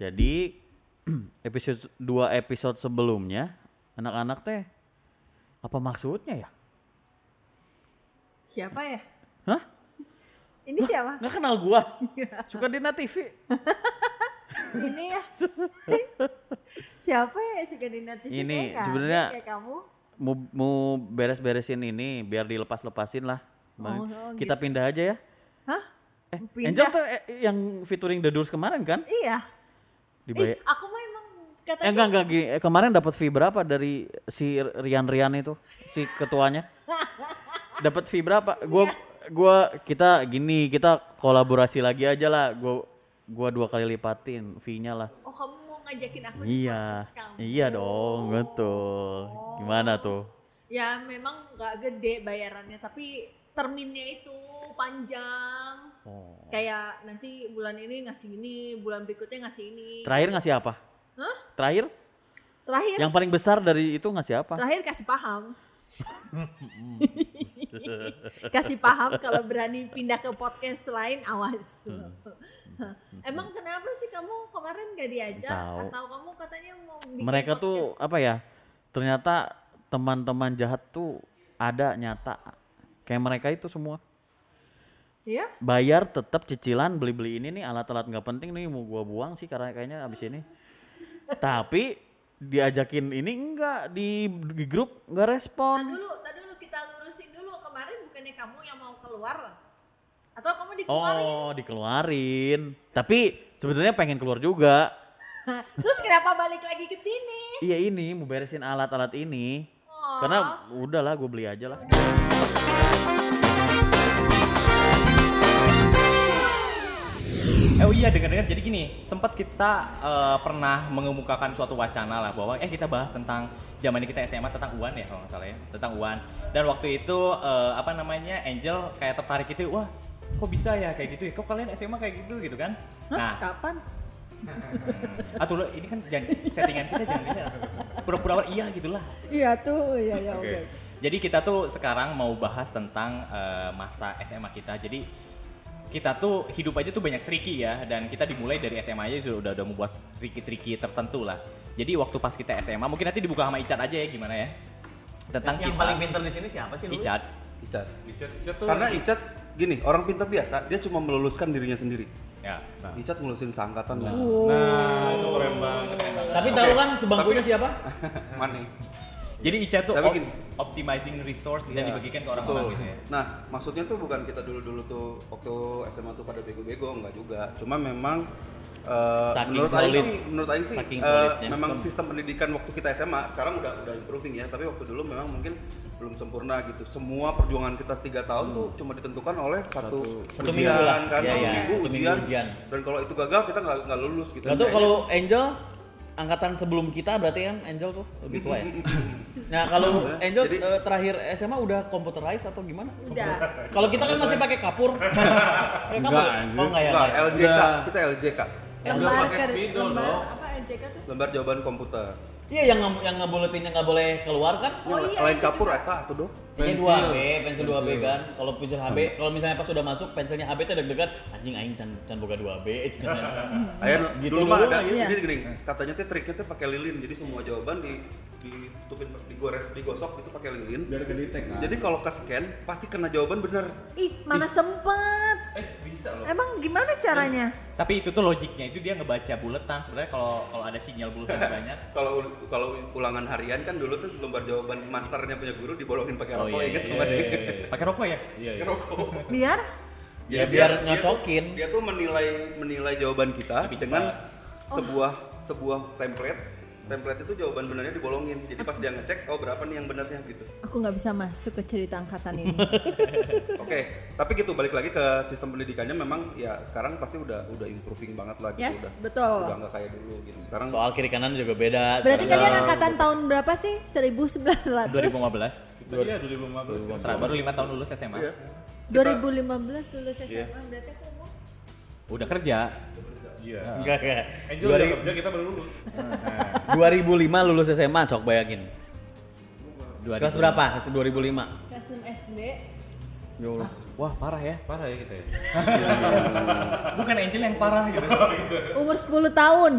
Jadi episode dua episode sebelumnya anak-anak teh apa maksudnya ya? Siapa ya? Hah? Ini siapa? Nggak kenal gua. Suka di TV. Ini ya. siapa ya suka di TV? Ini sebenarnya- kayak kamu. Mau mau beres-beresin ini biar dilepas-lepasin lah. Oh, oh, Kita pindah aja ya. Hah? Eh, Pindah? Angel tuh eh, yang featuring The Doors kemarin kan? Iya. Dibayar. Ih, aku mah emang katanya Eh, enggak enggak Gi. Eh, kemarin dapat fee berapa dari si Rian Rian itu si ketuanya? dapat fee berapa? Gua gua kita gini kita kolaborasi lagi aja lah. Gua gua dua kali lipatin fee-nya lah. Oh, kamu mau ngajakin aku Iya. kamu. Iya dong, betul. Gimana tuh? Ya memang nggak gede bayarannya tapi terminnya itu panjang. Oh. Kayak nanti bulan ini ngasih ini, bulan berikutnya ngasih ini. Terakhir ngasih apa? Hah? Terakhir? Terakhir Yang paling besar dari itu ngasih apa? terakhir kasih paham. kasih paham kalau berani pindah ke podcast lain awas. Emang kenapa sih kamu kemarin gak diajak Tahu. atau kamu katanya mau bikin Mereka tuh podcast? apa ya? Ternyata teman-teman jahat tuh ada nyata. Kayak mereka itu semua. Iya? bayar tetap cicilan beli-beli ini nih alat-alat nggak penting nih mau gua buang sih karena kayaknya abis ini. Tapi diajakin ini enggak di, di grup nggak Nah respon dulu, tak dulu kita lurusin dulu. Kemarin bukannya kamu yang mau keluar? Atau kamu dikeluarin? oh dikeluarin. Tapi sebenarnya pengen keluar juga. Terus kenapa balik lagi ke sini? iya ini mau beresin alat-alat ini. Karena udahlah gue beli aja lah Oh iya dengar-dengar jadi gini, sempat kita eh, pernah mengemukakan suatu wacana lah bahwa eh kita bahas tentang zaman kita SMA tentang UAN ya kalau nggak salah ya, tentang UAN. Dan waktu itu eh, apa namanya Angel kayak tertarik gitu, wah kok bisa ya kayak gitu ya, kok kalian SMA kayak gitu gitu kan? Hah? Nah, Kapan? atau lo ini kan jangan, settingan kita jangan pura-pura iya gitulah. Iya tuh, iya ya oke. Jadi kita tuh sekarang mau bahas tentang eh, masa SMA kita. Jadi kita tuh hidup aja tuh banyak tricky ya dan kita dimulai dari SMA aja sudah udah, udah membuat tricky-tricky tertentu lah. Jadi waktu pas kita SMA mungkin nanti dibuka sama Icat aja ya gimana ya tentang yang kita. paling pintar di sini siapa sih dulu? Icat. Icat. Icat, Icat tuh Karena Icat gini, orang pintar biasa, dia cuma meluluskan dirinya sendiri. Ya. Icat ngelulusin seangkatan lah. Nah, itu keren banget. tapi tahu kan sebangkunya siapa Mana? Jadi Icat tuh op- gini. optimizing resource dan Iya, dibagikan ke orang-orang gitu ya. Nah, maksudnya tuh bukan kita dulu-dulu tuh waktu SMA tuh pada bego-bego, enggak juga. Cuma memang eh, Saking menurut Aing solid. sih, menurut Aing sih Saking solidnya memang sistem. sistem pendidikan waktu kita SMA sekarang udah udah improving ya, tapi waktu dulu memang mungkin belum sempurna gitu. Semua perjuangan kita tiga tahun tuh cuma ditentukan oleh satu, satu ujian minggu kan, Iya, satu iya. minggu Satu minggu ujian. ujian. Dan kalau itu gagal kita nggak lulus gitu. Tuh kalau Angel angkatan sebelum kita berarti kan Angel tuh lebih tua ya. Nah kalau Angel Jadi- eh, terakhir SMA udah computerized atau gimana? Udah. Kalau kita kan masih pakai kapur. Pakai kapur. anjir. Oh enggak ya. Enggak, enggak ya? LJK, Udah. kita LJK. Lembar lembar dong. apa LJK tuh? Lembar jawaban komputer. Iya yang yang ngebuletinnya nggak boleh keluar kan? Oh Yang iya, lain kapur eta atuh dong. Pensil Pensil. 2B, pensil 2B kan. Kalau pensil HB, kalau misalnya pas sudah masuk pensilnya HB teh deg-degan anjing aing can can boga 2B cenah. Ayo Gitu dulu mah ada mah, iya. gini, katanya tuh triknya tuh pakai lilin. Jadi semua jawaban di ditutupin digores digosok itu pakai lilin. Biar kedetek kan. Jadi kalau ke scan pasti kena jawaban bener. Ih, mana sempet. eh bisa loh. Emang gimana caranya? Tapi itu tuh logiknya itu dia ngebaca buletan sebenarnya kalau kalau ada sinyal buletan banyak. Kalau kalau ulangan harian kan dulu tuh lembar jawaban masternya punya guru dibolongin pakai Oh rokok iya, inget iya, kemarin? iya, iya. Pakai rokok ya? Iya, iya. Rokok. Biar Ya, Jadi biar dia- dia nyocokin. tuh- Dia tuh menilai menilai jawaban kita Lebih dengan cepat. sebuah sebuah template. Template itu jawaban benernya dibolongin. Jadi pas dia ngecek, oh berapa nih yang benernya gitu. aku nggak bisa masuk ke cerita angkatan ini. Oke, tapi gitu balik lagi ke sistem pendidikannya memang ya sekarang pasti udah udah improving banget lah gitu Yes, udah. betul. Udah nggak kayak dulu gitu. Sekarang Soal kiri kanan juga beda. Berarti sekarang. kalian angkatan tahun berapa sih? 1900? 2015. Kita iya 2015 kan. Setelah baru lima tahun lulus SMA. Iya. 2015 lulus SMA Iya. berarti aku umur Udah kerja. Iya. Enggak enggak. Angel udah kerja kita baru lulus. 2005 lulus SMA, sok bayangin. 2000. Kelas berapa? Kelas 2005. kelas 6 SD. Ya Allah. wah parah ya. Parah ya kita ya. Bukan Angel yang parah gitu. Umur 10 tahun.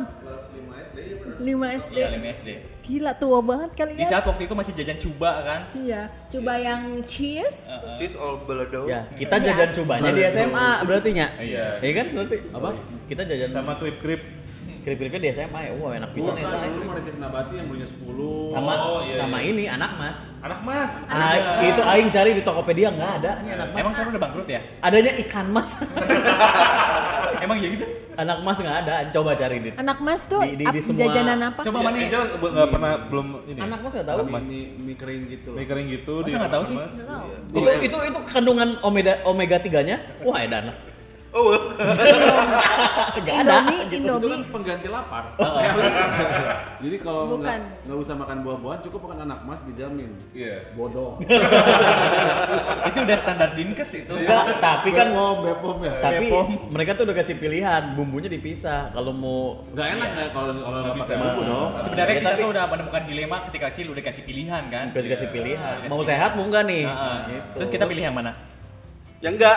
5 SD. Iya, 5 SD. Gila tua banget kali Di ya. saat waktu itu masih jajan cuba kan. Iya, coba yang cheese. Cheese all belado. Ya, kita Yes. jajan cubanya di SMA berarti nya. Iya. Iya kan berarti? Apa? Kita jajan Sama klip krip. krip-kripnya di SMA ya. Wah, enak pisan ya. Dulu Maricis Nabati yang punya 10 Sama Oh, iya, sama iya. ini anak mas. Anak mas. Ah, itu aing cari di Tokopedia nggak ada nih anak mas. Emang sekarang udah bangkrut ya? Adanya ikan mas. Emang ya gitu? Anak mas nggak ada. Coba cari di. Anak Mas tuh Di- di- di semua- jajanan apa? Coba Ya, mana ya? Angel nggak pernah belum ini. Anak mas nggak tahu. mie, mie, mie kering gitu loh Mie kering gitu. Masa di nggak tahu sih? Mas. Itu itu itu kandungan omega omega 3-nya. Wah, edan. Oh, Gak ada. Indomie, itu Indomie. kan pengganti lapar jadi kalau nggak nggak usah makan buah-buahan cukup makan anak mas dijamin Iya. bodoh Itu udah standar dinkes itu. Enggak, tapi kan Bepom, Bepom ya tapi Bepom. mereka tuh udah kasih pilihan, bumbunya dipisah. Kalau mau nggak enak nggak kalau kalau nggak pakai bumbu dong Sebenarnya Ya, kita tapi- tuh udah menemukan dilema ketika kecil udah kasih pilihan kan. kasih kasih pilihan. Mau sehat mau enggak nih? Heeh. Gitu. Terus kita pilih yang mana? Ya enggak.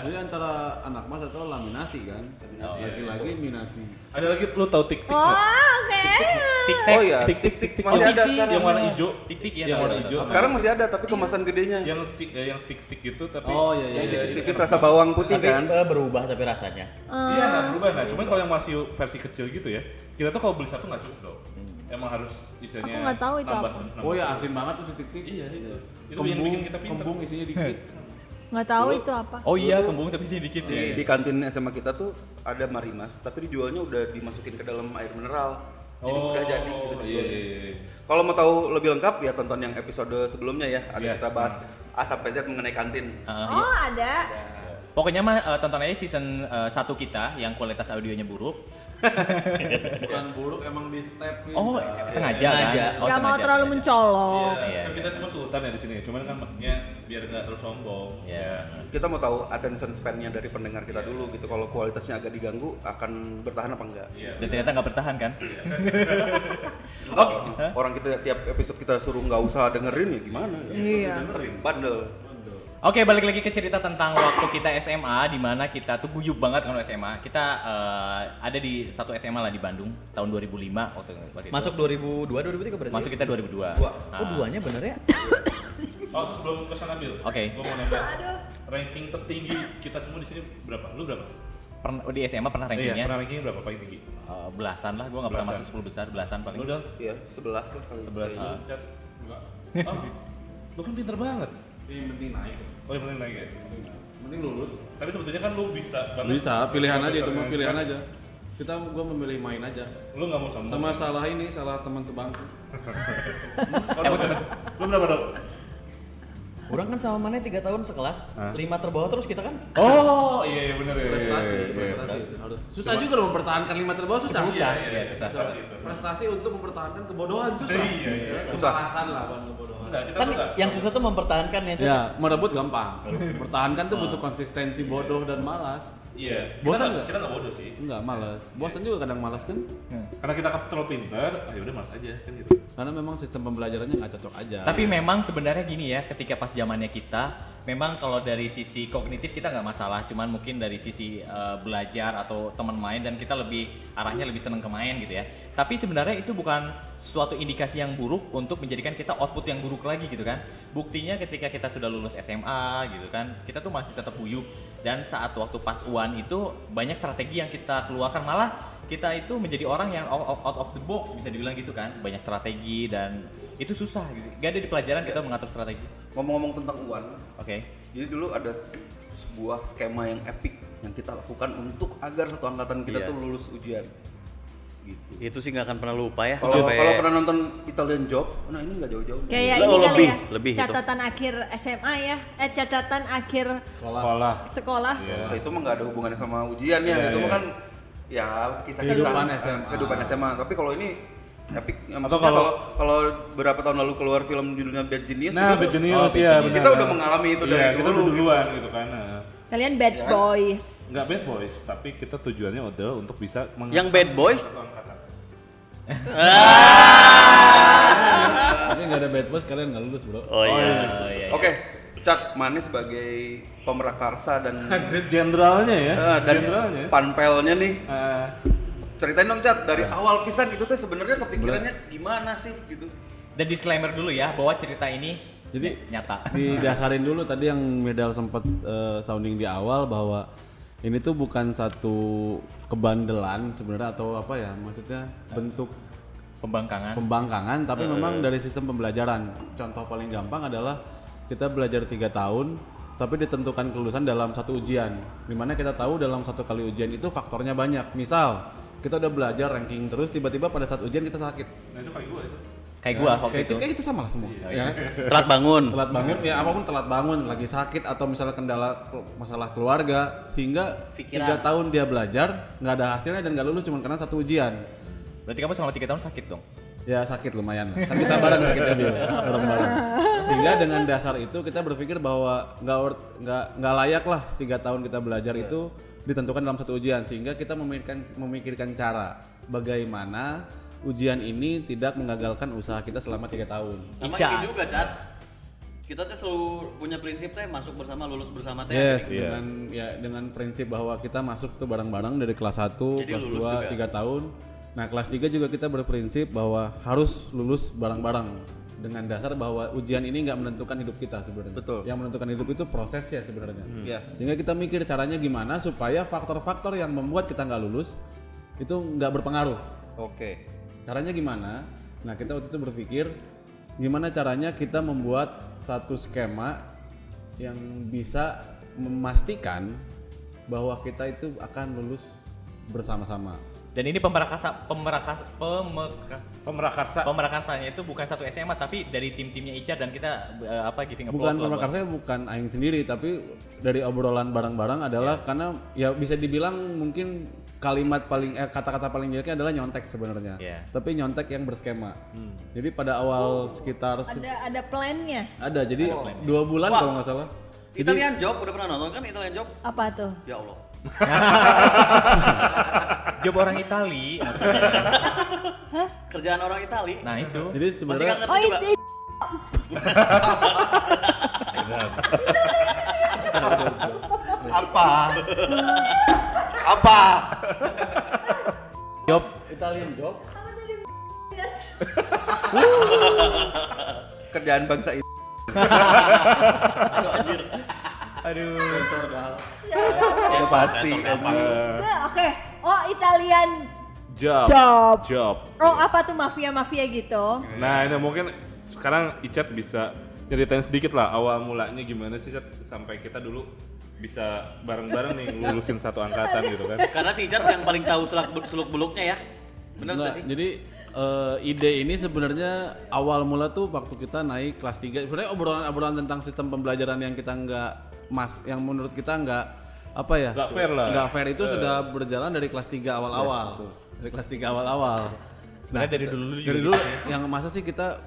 jadi antara anak mas atau laminasi kan lagi-lagi minasi Ada lagi lu tahu tik tik Oh, oke. Tik-tek. Oh iya, Tik tik tik tik. Masih Oh, ada sekarang. Yang warna hijau. Tik-tik ya, Yang tahu, warna tahu, hijau. Sekarang masih ada tapi kemasan gedenya. yang stick eh, yang stick stick gitu tapi. oh iya iya Yang iya tipis-tipis rasa bawang putih kan. eh, berubah tapi rasanya. Iya, nah berubah nah. Cuman kalau yang masih versi kecil gitu ya, kita tuh kalau beli satu nggak cukup dong. Emang harus istilahnya. Aku nggak tahu itu nambah- apa. nambah. oh ya asin banget tuh si tik tik Iya itu. Itu kembung yang bikin kita pintar. kembung isinya dikit Nggak tahu itu apa. Oh iya, kembung tapi sih dikit Di, ya. di kantin SMA kita tuh ada marimas, tapi dijualnya udah dimasukin ke dalam air mineral. Jadi Oh, udah jadi gitu Iya dijualnya. iya iya. Kalau mau tahu lebih lengkap ya tonton yang episode sebelumnya ya. Ada Iya. kita bahas A sampai Z mengenai kantin. Heeh, iya. Oh, ada. Pokoknya mah eh, tonton aja season 1 kita yang kualitas audionya buruk. bukan buruk emang di step Oh, sengaja kan? Sengaja. Oh, Nggak mau terlalu sengaja. mencolok. Iya. Kan kita semua sultan ya di sini. Cuman kan maksudnya biar nggak terlalu sombong. Iya. Kita mau tahu attention span-nya dari pendengar kita dulu gitu. Kalau kualitasnya agak diganggu akan bertahan apa enggak? Iya. Dan ternyata nggak bertahan kan? Oke. Orang kita tiap episode kita suruh nggak usah dengerin ya gimana ya? Iya. Dengerin bandel. Oke, balik lagi ke cerita tentang waktu kita SMA di mana kita tuh guyup banget kan SMA. Kita eh, ada di satu SMA lah di Bandung tahun 2005 waktu, waktu itu. Masuk 2002 2003 berarti. Masuk kita 2002. Dua. Oh, duanya bener ya? Oh sebelum ke sana Bil. Oke. Gua mau nanya. Ranking tertinggi kita semua di sini berapa? Lu berapa? Pernah di SMA pernah Iya, rankingnya pernah ranking berapa paling tinggi? eh, belasan lah. Gua nggak pernah masuk 10 besar, belasan paling. Lu dong? Iya, 11 lah kali. 11 Kayaknya. lu, Cat? Oh, lu kan pinter banget. Yang penting naik Oh, yang penting naik ya. penting lulus Tapi sebetulnya kan lu bisa banget. bisa pilihan aja itu mah Kan? pilihan aja kita gua memilih main aja Lu nggak mau sombong. sama salah ini salah teman sebangku Oh, lu, lu berapa dong? Orang kan sama mana 3 tahun sekelas, Hah? 5 terbawah terus kita kan. Oh, iya iya bener ya. prestasi iya, iya, iya. prestasi harus susah juga loh mempertahankan lima terbawah susah Susah, Iya, iya, iya, susah. susah prestasi untuk mempertahankan kebodohan susah Iya, iya. kemalasan lah bukan kebodohan Enggak, kita Kan yang susah tuh mempertahankan ya. Cak. ya merebut gampang mempertahankan tuh butuh konsistensi bodoh dan malas Iya. Bosan Kita nggak? Kita nggak bodoh sih. enggak malas bosan juga kadang malas kan Karena kita terlalu pintar, ah ya udah malas aja kan gitu. karena memang sistem pembelajarannya nggak cocok aja Tapi memang sebenarnya gini ya, ketika pas zamannya kita, memang kalau dari sisi kognitif kita nggak masalah, cuman mungkin dari sisi eh, belajar atau teman main dan kita lebih arahnya lebih seneng ke main gitu ya. Tapi sebenarnya itu bukan suatu indikasi yang buruk untuk menjadikan kita output yang buruk lagi gitu kan. Buktinya ketika kita sudah lulus SMA gitu kan, kita tuh masih tetap guyup dan saat waktu pas UAN itu banyak strategi yang kita keluarkan malah kita itu menjadi orang yang out of the box bisa dibilang gitu kan banyak strategi dan itu susah gitu gak ada di pelajaran kita mengatur strategi Ngomong-ngomong tentang UAN, oke jadi dulu ada se- sebuah skema yang epic yang kita lakukan untuk agar satu angkatan kita Iya. tuh lulus ujian. Gitu. Itu sih nggak akan pernah lupa ya. Kalau sampai- kalau pernah nonton Italian Job, nah ini nggak jauh-jauh. Kayak ini kali lebih, ya. lebih itu. catatan akhir SMA ya. Eh catatan akhir Sekolah. sekolah. Nah, itu mah nggak ada hubungannya sama ujian ya. Iya, itu mah iya. kan ya kisah-kisah Kehidupan SMA. Kehidupan SMA. Tapi kalau ini epic. Ya, Atau kalau- kalau beberapa tahun lalu keluar film judulnya Bad Genius Nah, itu Bad Genius, Oh, iya Bad benar. Kita udah mengalami itu dari Iya, kita dulu, udah gitu. duluan gitu kan. nah. Kalian bad Ya. boys. Nggak bad boys, tapi kita tujuannya adalah untuk bisa Yang bad boys? angkatan. tapi nggak ada bad boys kalian nggak lulus bro Oh iya. oh, iya. Oke, Cak Manis sebagai pemerakarsa dan Jenderalnya ya. eh, dan Jenderalnya. panpelnya nih. Eh, Ceritain dong Cat dari awal pisan itu teh sebenarnya kepikirannya gimana sih gitu. Dan disclaimer dulu ya bahwa cerita ini Jadi- nyata. didasarin dulu tadi yang Medal sempat eh, sounding di awal bahwa ini tuh bukan satu kebandelan sebenarnya atau apa ya maksudnya bentuk Pembangkangan. pembangkangan tapi memang dari sistem pembelajaran contoh paling gampang adalah kita belajar tiga tahun tapi ditentukan kelulusan dalam satu ujian di mana kita tahu dalam satu kali ujian itu faktornya banyak misal kita udah belajar ranking terus tiba-tiba pada saat ujian kita sakit Nah itu kayak gue itu. Kayak gua waktu kayak itu. itu kayak itu sama lah semua ya kan? Telat bangun. telat bangun ya apa pun telat bangun lagi sakit atau misalnya kendala ke- masalah keluarga sehingga tiga tahun dia belajar nggak ada hasilnya dan nggak lulus cuma karena satu ujian Berarti kamu selama tiga tahun sakit dong. Ya sakit lumayan lah. kan kita bareng sakitnya Bil bareng bareng sehingga dengan dasar itu kita berpikir bahwa nggak nggak nggak layak lah tiga tahun kita belajar itu ditentukan dalam satu ujian sehingga kita memikirkan memikirkan cara bagaimana ujian ini tidak menggagalkan usaha kita selama tiga tahun Sama Ica. ini juga, Cat. Kita tuh selalu punya prinsip teh masuk bersama, lulus bersama teh. Yes, Iya. dengan ya dengan prinsip bahwa kita masuk tuh bareng-bareng dari kelas 1, Jadi kelas lulus 2, juga. 3 tahun. Nah, kelas 3 juga kita berprinsip bahwa harus lulus bareng-bareng dengan dasar bahwa ujian ini nggak menentukan hidup kita sebenarnya. Betul. Yang menentukan hidup itu prosesnya sebenarnya. Iya. Sehingga kita mikir caranya gimana supaya faktor-faktor yang membuat kita nggak lulus itu nggak berpengaruh. Oke. Caranya gimana? Nah, kita waktu itu berpikir gimana caranya kita membuat satu skema yang bisa memastikan bahwa kita itu akan lulus bersama-sama. Dan ini pemerakarsa pemerakas pemeka, Pemerakarsa. pemerakarsanya itu bukan satu SMA tapi dari tim-timnya Ica dan kita eh, apa giving Bukan applause lah buat- pemakarsanya bukan aing sendiri, tapi dari obrolan bareng-bareng adalah karena ya bisa dibilang mungkin kalimat paling eh, kata-kata paling jeleknya adalah nyontek sebenarnya. Iya. Tapi nyontek yang berskema. Jadi pada awal sekitar se- Ada ada plannya. ada jadi dua bulan kalau nggak salah. Italian Job udah pernah nonton kan Italian Job? Apa tuh? Ya Allah. Job orang Itali maksudnya. Kerjaan orang Itali. Nah itu. Jadi Masih sebenarnya ngerti Oh juga. itu Apa? Apa? Job Italian job Kerjaan bangsa itu. aduh. Ya pasti. Enggak, Oke. Oh Italian Job. job. Job. Oh apa tuh mafia-mafia gitu? Nah ini mungkin sekarang Icat bisa ceritain sedikit lah awal mulanya gimana sih Cat sampai kita dulu bisa bareng-bareng nih lulusin satu angkatan gitu kan. Karena si Icat yang paling tahu selak seluk beluknya ya. Enggak, gak sih? jadi eh, ide ini sebenarnya awal mula tuh waktu kita naik kelas 3 sebenarnya obrolan-obrolan tentang sistem pembelajaran yang kita nggak mas yang menurut kita nggak apa ya? Nggak fair lah. nggak fair itu sudah berjalan dari kelas 3 awal-awal. Dari kelas 3 awal-awal. Sebenarnya dari dulu juga. dari gitu dulu yang masa sih kita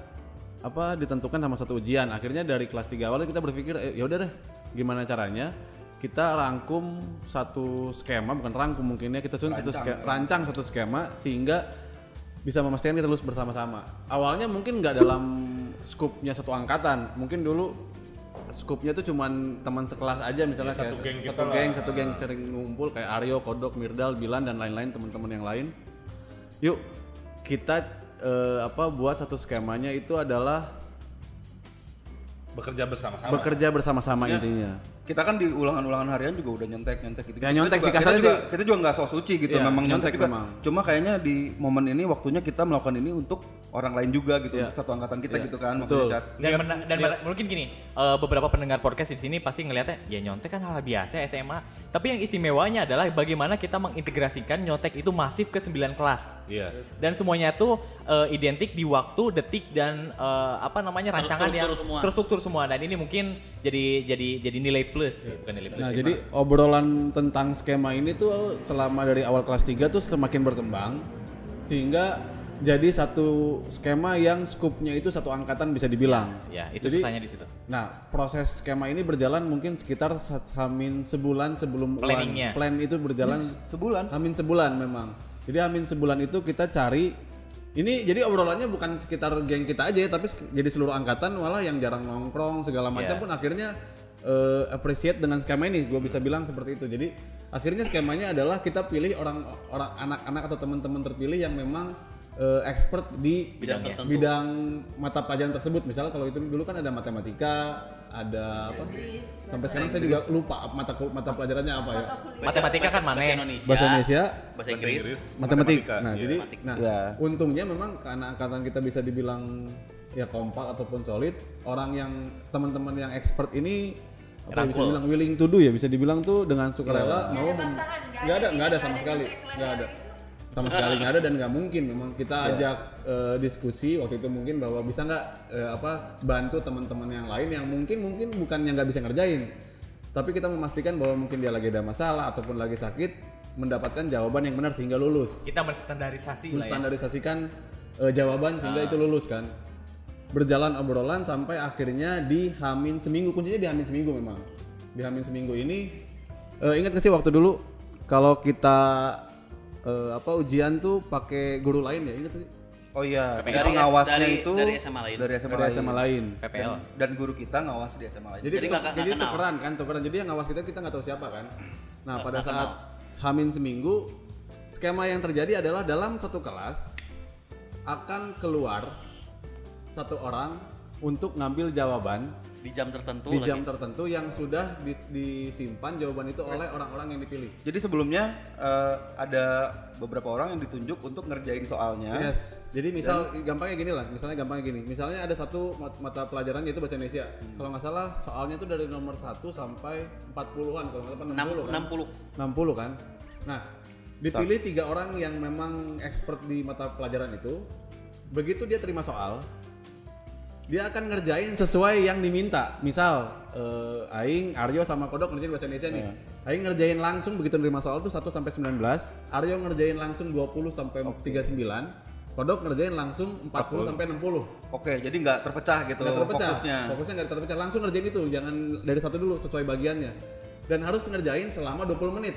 apa ditentukan sama satu ujian. Akhirnya dari kelas 3 awal kita berpikir eh, ya udah deh gimana caranya? Kita rangkum satu skema bukan rangkum mungkinnya kita susun satu skema, rancang satu skema sehingga bisa memastikan kita lulus bersama-sama. Awalnya mungkin nggak dalam skupnya satu angkatan. Mungkin dulu skupnya tuh cuman teman sekelas aja misalnya Ya, satu kayak geng satu kita geng lah. satu geng sering ngumpul kayak Aryo, Kodok, Mirdal, Bilan dan lain-lain teman-teman yang lain yuk kita eh, apa buat satu skemanya itu adalah Bekerja bersama-sama. bekerja bersama-sama intinya. Kita kan di ulangan-ulangan harian juga udah nyontek-nyontek gitu. Ya, Kita nyontek juga- sih, kita kasarnya juga, sih. kita juga nggak sok suci gitu, Iya, memang nyontek, nyontek juga. memang. Cuma kayaknya di momen ini waktunya kita melakukan ini untuk orang lain juga gitu, Iya. untuk satu angkatan kita Iya, gitu kan, betul. maksudnya Cat. Dan, mena- dan mena- mungkin gini, eh, beberapa pendengar podcast di sini pasti ngelihatnya ya nyontek kan hal biasa SMA. Tapi yang istimewanya adalah bagaimana kita mengintegrasikan nyontek itu masif ke 9 kelas. Iya. Dan semuanya itu eh, identik di waktu, detik dan eh, apa namanya rancangan yang Terstruktur semua. terstruktur semua. Dan ini mungkin jadi jadi jadi nilai plus, bukan nilai plus. Nah, ya, jadi obrolan tentang skema ini tuh selama dari awal kelas 3 tuh semakin berkembang sehingga jadi satu skema yang skupnya itu satu angkatan bisa dibilang. Ya, itu Jadi- susahnya di situ. Nah, proses skema ini berjalan mungkin sekitar hamin sebulan sebelum. Planningnya. Plan itu berjalan Sebulan. Hamin sebulan memang. Jadi hamin sebulan itu kita cari ini jadi obrolannya bukan sekitar geng kita aja ya, tapi jadi seluruh angkatan malah yang jarang nongkrong segala macam Iya. pun akhirnya eh, appreciate dengan skema ini. Gue bisa bilang seperti itu. Jadi akhirnya skemanya adalah kita pilih orang orang anak-anak atau teman-teman terpilih yang memang eh, expert di Bidang tertentu. bidang mata pelajaran tersebut. Misalnya kalau itu dulu kan ada matematika, ada apa? Sampai sekarang saya juga lupa mata mata pelajarannya apa ya. Matematika kan mana? Bahasa Indonesia. Bahasa Indonesia, Bahasa Inggris. matematik. Matematika, Nah, iya. jadi nah Iya. untungnya memang karena angkatan kita bisa dibilang ya kompak ataupun solid, orang yang teman-teman yang expert ini apa ya, bisa Rangkul. bilang willing to do ya bisa dibilang tuh dengan sukarela mau ada mem- paksaan, nggak ada ada nggak ada ini, sama ada sekali nggak ada. Sama sekali nggak ada dan nggak mungkin. Memang kita ajak eh, diskusi waktu itu mungkin bahwa bisa nggak eh, apa bantu teman-teman yang lain yang mungkin mungkin bukan yang nggak bisa ngerjain. Tapi kita memastikan bahwa mungkin dia lagi ada masalah ataupun lagi sakit mendapatkan jawaban yang benar sehingga lulus. Kita menstandarisasi ya. menstandarisasikan eh, jawaban sehingga itu lulus kan. Berjalan obrolan sampai akhirnya di Hamin seminggu. Kuncinya di Hamin seminggu memang. Di Hamin seminggu ini eh, ingat nggak sih waktu dulu kalau kita eh, apa ujian tuh pakai guru lain ya ingat sih Oh iya, Dari dari pengawasnya dari- itu dari SMA lain. Dari SMA Dari sama lain PPL. Dan, dan guru kita ngawas di SMA lain. jadi Jadi nggak- nggak jadi kenal. tukeran kan tukeran jadi yang ngawas kita kita nggak tahu siapa kan nah pada nggak saat Hamin seminggu skema yang terjadi adalah dalam satu kelas akan keluar satu orang untuk ngambil jawaban Di jam tertentu di lagi. jam tertentu yang sudah di- disimpan jawaban itu oleh orang-orang yang dipilih. Jadi sebelumnya eh, ada beberapa orang yang ditunjuk untuk ngerjain soalnya. Yes. Jadi misal gampangnya gini lah, misalnya gampangnya gini. Misalnya ada satu mat- mata pelajaran yaitu bahasa Indonesia. Kalau nggak salah soalnya itu dari nomor 1 sampai 40-an kalau nggak salah 60 kan. 60. 60 kan. Nah, dipilih tiga orang yang memang expert di mata pelajaran itu. Begitu dia terima soal, dia akan ngerjain sesuai yang diminta. Misal, eh, Aing, Aryo sama Kodok ngerjain bahasa Indonesia nih. Aing ngerjain langsung begitu nerima soal tuh 1 sampai 19, Aryo ngerjain langsung 20 sampai 39, Kodok ngerjain langsung 40 sampai 60. Oke, jadi nggak terpecah gitu Nggak terpecah. fokusnya. Fokusnya nggak terpecah. Langsung ngerjain itu, jangan dari satu dulu sesuai bagiannya. Dan harus ngerjain selama 20 menit.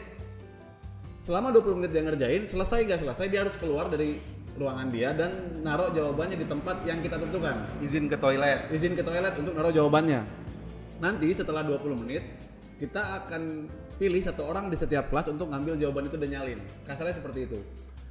Selama 20 menit dia ngerjain, selesai nggak selesai dia harus keluar dari ruangan dia dan naruh jawabannya di tempat yang kita tentukan. Izin ke toilet. Izin ke toilet untuk naruh jawabannya. Nanti setelah 20 menit kita akan pilih satu orang di setiap kelas untuk ngambil jawaban itu dan nyalin. Kasarnya seperti itu.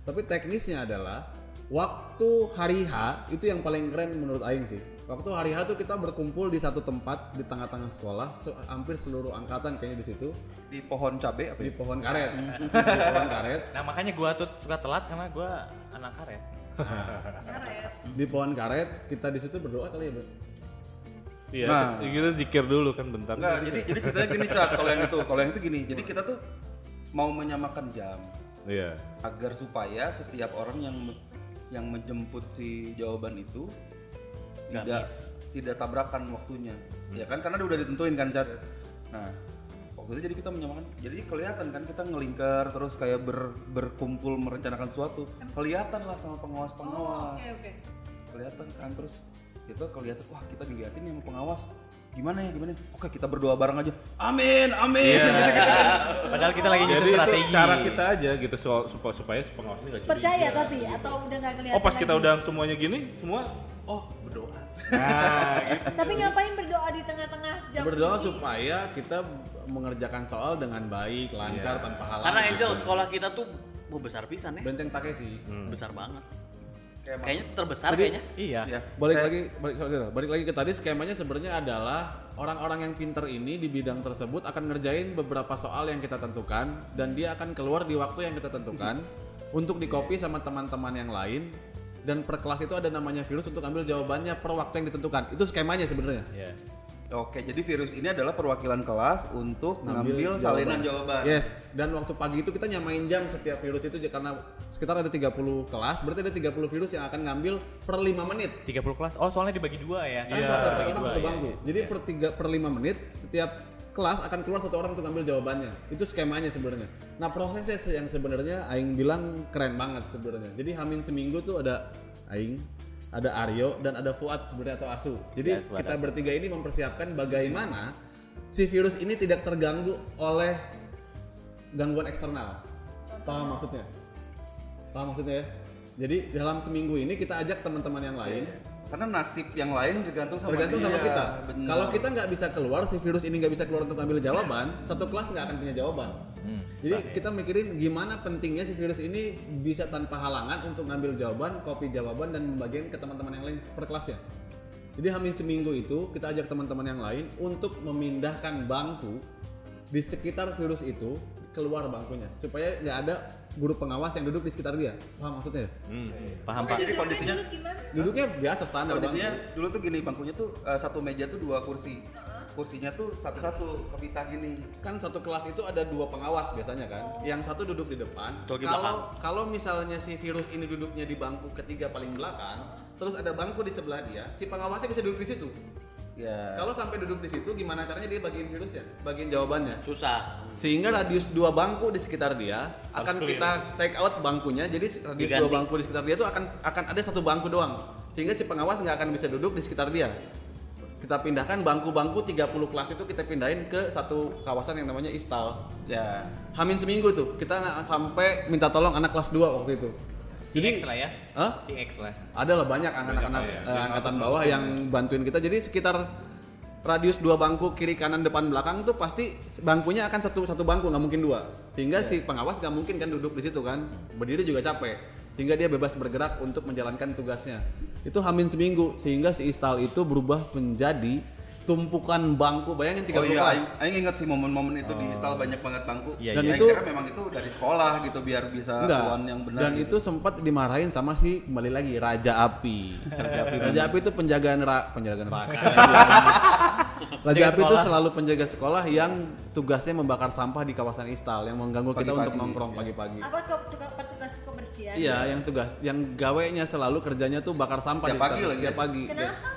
Tapi teknisnya adalah waktu hari H itu yang paling keren menurut Aing sih. Waktu hari H tuh kita berkumpul di satu tempat di tengah-tengah sekolah, se- hampir seluruh angkatan kayaknya di situ Di pohon cabe apa di ya? pohon karet, di pohon karet, Nah makanya gua tuh suka telat karena gua anak karet. di pohon karet kita di situ berdoa kali ya bro. Iya, Nah. kita zikir dulu kan bentar. Enggak, jadi jadi ceritanya gini Cak, kalau yang itu, kalau yang itu gini. Jadi kita tuh mau menyamakan jam Iya. agar supaya setiap orang yang yang menjemput si jawaban itu tidak miss. tidak tabrakan waktunya. Ya kan karena udah ditentuin kan Cat. Nah, waktu itu jadi kita menyamakan. Jadi kelihatan kan kita ngelingkar terus kayak ber- berkumpul merencanakan sesuatu. Kelihatan lah sama pengawas-pengawas. Oke oke. kelihatan kan terus kita kelihatan wah kita diliatin sama pengawas gimana ya gimana ya? oke kita berdoa bareng aja amin amin gitu, gitu, kan. Padahal kita lagi nyusun strategi. cara kita aja gitu so, supaya supaya pengawas ini gak curiga. Percaya tapi gitu. atau udah nggak kelihatan Oh pas kita lagi? udah semuanya gini, semua oh berdoa. Nah, gitu. Tapi ngapain berdoa di tengah-tengah jam Berdoa ini? supaya kita mengerjakan soal dengan baik, lancar, tanpa halangan. Karena Angel gitu. sekolah kita tuh oh, besar pisan ya. Benteng Takeshi. Besar banget. Kayak Kayaknya terbesar Jadi- kayaknya. Iya. ya Balik kayak- lagi, balik, sorry, balik lagi ke tadi skemanya sebenarnya adalah orang-orang yang pinter ini di bidang tersebut akan ngerjain beberapa soal yang kita tentukan dan dia akan keluar di waktu yang kita tentukan untuk di copy sama teman-teman yang lain dan per kelas itu ada namanya virus untuk ambil jawabannya per waktu yang ditentukan. Itu skemanya sebenarnya. Iya. oke jadi virus ini adalah perwakilan kelas untuk ngambil, salinan jawaban Yes, dan waktu pagi itu kita nyamain jam setiap virus itu karena sekitar ada 30 kelas, berarti ada 30 virus yang akan ngambil per 5 menit. 30 kelas. Oh soalnya dibagi dua ya. Kan Satu satu dua, satu iya. bangku. Jadi per tiga per lima menit setiap kelas akan keluar satu orang untuk ambil jawabannya. Itu skemanya sebenarnya. Nah prosesnya se- yang sebenarnya Aing bilang keren banget sebenarnya. Jadi Hamin seminggu tuh ada Aing, ada Aryo dan ada Fuad sebenarnya atau Asu. Jadi Fuad, kita bertiga ini mempersiapkan bagaimana si virus ini tidak terganggu oleh gangguan eksternal. Paham maksudnya? Paham maksudnya ya? Jadi dalam seminggu ini kita ajak teman-teman yang lain. Karena nasib yang lain tergantung sama Tergantung dia. sama kita. Bener. Kalau kita nggak bisa keluar, si virus ini nggak bisa keluar untuk ngambil jawaban, satu kelas nggak akan punya jawaban. Jadi kita mikirin gimana pentingnya si virus ini bisa tanpa halangan untuk ngambil jawaban, copy jawaban dan membagikan ke teman-teman yang lain per kelasnya. Jadi hamin seminggu itu kita ajak teman-teman yang lain untuk memindahkan bangku di sekitar virus itu keluar bangkunya supaya nggak ada guru pengawas yang duduk di sekitar dia. Paham maksudnya? Paham Oke, Pak. jadi kondisinya? Duduknya biasa standar kondisinya bangku. dulu tuh gini bangkunya tuh eh, satu meja tuh dua kursi. Kursinya tuh satu-satu kepisah gini. kan satu kelas itu ada dua pengawas biasanya kan yang satu duduk di depan kalau kalau misalnya si virus ini duduknya di bangku ketiga paling belakang terus ada bangku di sebelah dia si pengawasnya bisa duduk di situ Ya. kalau sampai duduk di situ gimana caranya dia bagiin virusnya bagiin jawabannya Susah. sehingga radius dua bangku di sekitar dia akan clear. kita take out bangkunya jadi radius Diganti. dua bangku di sekitar dia tuh akan akan ada satu bangku doang sehingga si pengawas nggak akan bisa duduk di sekitar dia kita pindahkan bangku-bangku 30 kelas itu kita pindahin ke satu kawasan yang namanya istal Ya. Hamin seminggu tuh kita nggak sampai minta tolong anak kelas 2 waktu itu. Si X lah ya. Hah? Si X lah. Ada lah banyak anak-anak ya. eh, angkatan bawah yang bantuin kita. Jadi sekitar radius dua bangku kiri kanan depan belakang tuh pasti bangkunya akan satu satu bangku nggak mungkin dua. Sehingga si pengawas nggak mungkin kan duduk di situ kan. Berdiri juga capek. Sehingga dia bebas bergerak untuk menjalankan tugasnya. Itu hamin seminggu sehingga si istal itu berubah menjadi tumpukan bangku. Bayangin 30 Oh iya, kelas. Aing, ingat sih momen-momen itu di install banyak banget bangku. Iya, Dan Ya, itu- memang itu dari sekolah gitu biar bisa Enggak. uan yang benar. Dan gitu. itu sempat dimarahin sama si kembali lagi Raja Api. Raja Api, Raja Api itu penjagaan ra, penjagaan raka. Raja Penjaga Api itu selalu penjaga sekolah yang tugasnya membakar sampah di kawasan Istal yang mengganggu kita Pagi-pagi, untuk nongkrong iya. pagi-pagi. Apa ke tukang petugas kebersihan? Iya, yang tugas yang gawenya selalu kerjanya tuh bakar sampah Setiap di pagi lagi setiap ya? pagi. Kenapa?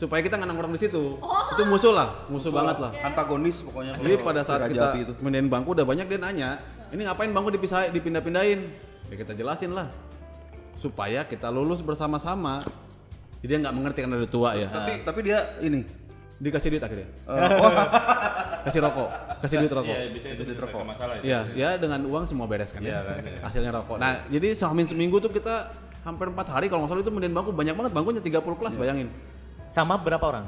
Supaya kita nggak nongkrong di situ. Itu musuh lah, musuh, banget lah. antagonis pokoknya. Jadi pada saat kita itu. pindahin bangku udah banyak dia nanya, ini ngapain bangku dipisah dipindah-pindahin? Ya kita jelasin lah. Supaya kita lulus bersama-sama. Jadi dia nggak mengerti kan ada tua ya. Tapi tapi dia ini Dikasih duit akhirnya. eh, oh, Kasih rokok, kasih duit rokok. Iya, bisa itu rokok. masalah. Iya, ya dengan uang semua beres kan Iya ya. kan, iya. Hasilnya rokok. Nah, jadi sehamin seminggu tuh kita hampir empat hari kalau nggak salah itu pindahin bangku banyak banget bangkunya 30 kelas bayangin. Sama berapa orang?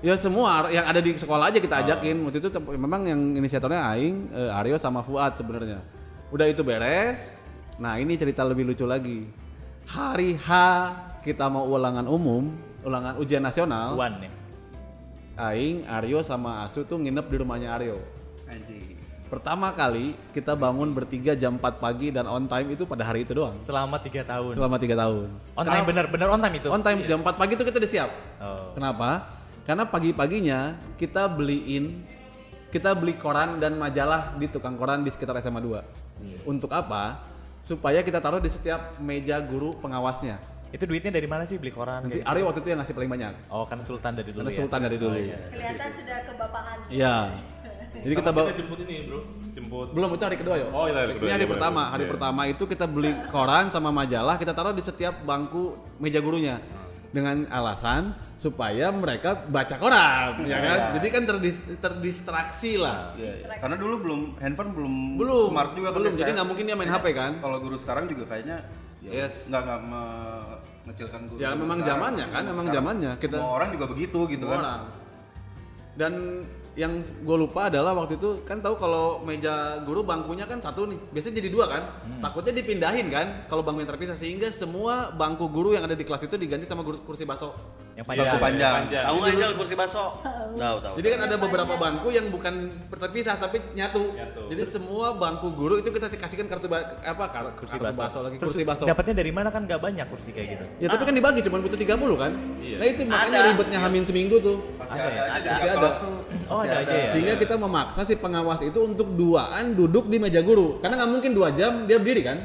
Ya semua yang ada di sekolah aja Oh. kita ajakin. Waktu itu memang yang inisiatornya Aing, eh, Aryo sama Fuad sebenarnya. Udah itu beres. Nah ini cerita lebih lucu lagi. Hari H kita mau ulangan umum, ulangan ujian nasional. Wan ya. Aing, Aryo sama Asu tuh nginep di rumahnya Aryo. Pertama kali kita bangun bertiga jam 4 pagi dan on time itu pada hari itu doang. Selama tiga tahun. Selama tiga tahun. On time bener on time itu. On time jam 4 pagi itu kita udah siap. Oh. Kenapa? Karena pagi-paginya kita beliin kita beli koran dan majalah di tukang koran di sekitar SMA 2. Untuk apa? Supaya kita taruh di setiap meja guru pengawasnya. Itu duitnya dari mana sih beli koran? Nanti kayak gitu? Waktu itu yang ngasih paling banyak. Oh kan Sultan dari dulu Karena ya. Sultan dari dulu. Kelihatan sudah kebapaan. Iya. Jadi kita bawa kita jemput ini, Bro. Jemput. belum itu hari kedua ya. Oh, itu hari kedua, Ini hari iya, pertama. benar. Hari Iya. pertama itu kita beli koran sama majalah, kita taruh di setiap bangku meja gurunya dengan alasan supaya mereka baca koran, ya kan? Iya. Jadi kan terdis- terdistraksi lah. Iya, iya. Karena dulu belum handphone belum, Belum, smart juga kan belum. Jadi nggak mungkin dia main HP kan? Kalau guru sekarang juga kayaknya ya Yes. nggak nggak mengecilkan guru. Ya, memang zamannya kan, memang zamannya. Kita- semua orang juga begitu gitu Semua kan. orang. Dan yang gue lupa adalah waktu itu kan tahu kalau meja guru bangkunya kan satu nih, biasanya jadi dua kan. Takutnya dipindahin kan kalau bangku yang terpisah sehingga semua bangku guru yang ada di kelas itu diganti sama guru kursi baso. Yang Bangku panjang. panjang. Panjang. Tahu nggak Angel kursi baso? Tahu tahu. Jadi kan ada beberapa bangku yang bukan terpisah tapi nyatu. Nyatu. Jadi semua bangku guru itu kita kasihkan kartu ba- apa kar- Kursi kartu baso. baso lagi Terus kursi baso. dapatnya dari mana kan nggak banyak kursi kayak gitu. Ya tapi kan dibagi cuma butuh 30 kan. Iya. Nah itu makanya Ada. ribetnya hamin seminggu tuh. Ada ada, ya? Ada. Pasti ada. Oh, ada aja ya? Sehingga kita memaksa si pengawas itu untuk duaan duduk di meja guru. Karena nggak mungkin dua jam dia berdiri kan.